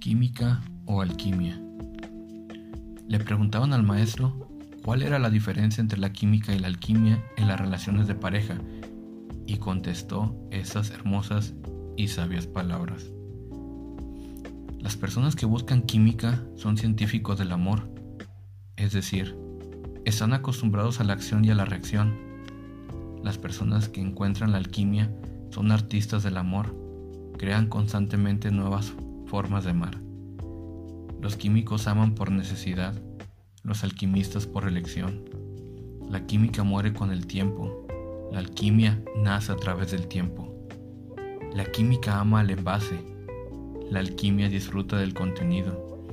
química o alquimia. Le preguntaban al maestro cuál era la diferencia entre la química y la alquimia en las relaciones de pareja y contestó esas hermosas y sabias palabras. Las personas que buscan química son científicos del amor, es decir, están acostumbrados a la acción y a la reacción. Las personas que encuentran la alquimia son artistas del amor, crean constantemente nuevas formas de amar. Los químicos aman por necesidad, los alquimistas por elección. La química muere con el tiempo, la alquimia nace a través del tiempo. La química ama al envase, la alquimia disfruta del contenido.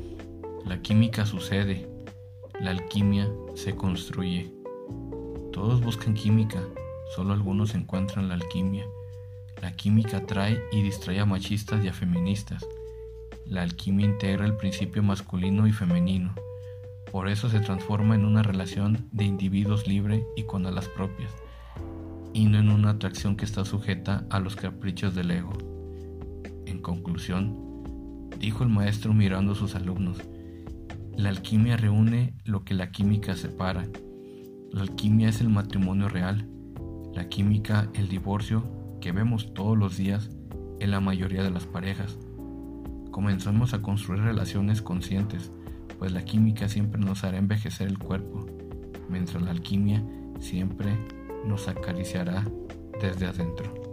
La química sucede, la alquimia se construye. Todos buscan química, solo algunos encuentran la alquimia. La química atrae y distrae a machistas y a feministas. La alquimia integra el principio masculino y femenino. Por eso se transforma en una relación de individuos libre y con alas propias, y no en una atracción que está sujeta a los caprichos del ego. En conclusión, dijo el maestro mirando a sus alumnos, la alquimia reúne lo que la química separa. La alquimia es el matrimonio real, la química el divorcio que vemos todos los días en la mayoría de las parejas. Comenzamos a construir relaciones conscientes, pues la química siempre nos hará envejecer el cuerpo, mientras la alquimia siempre nos acariciará desde adentro.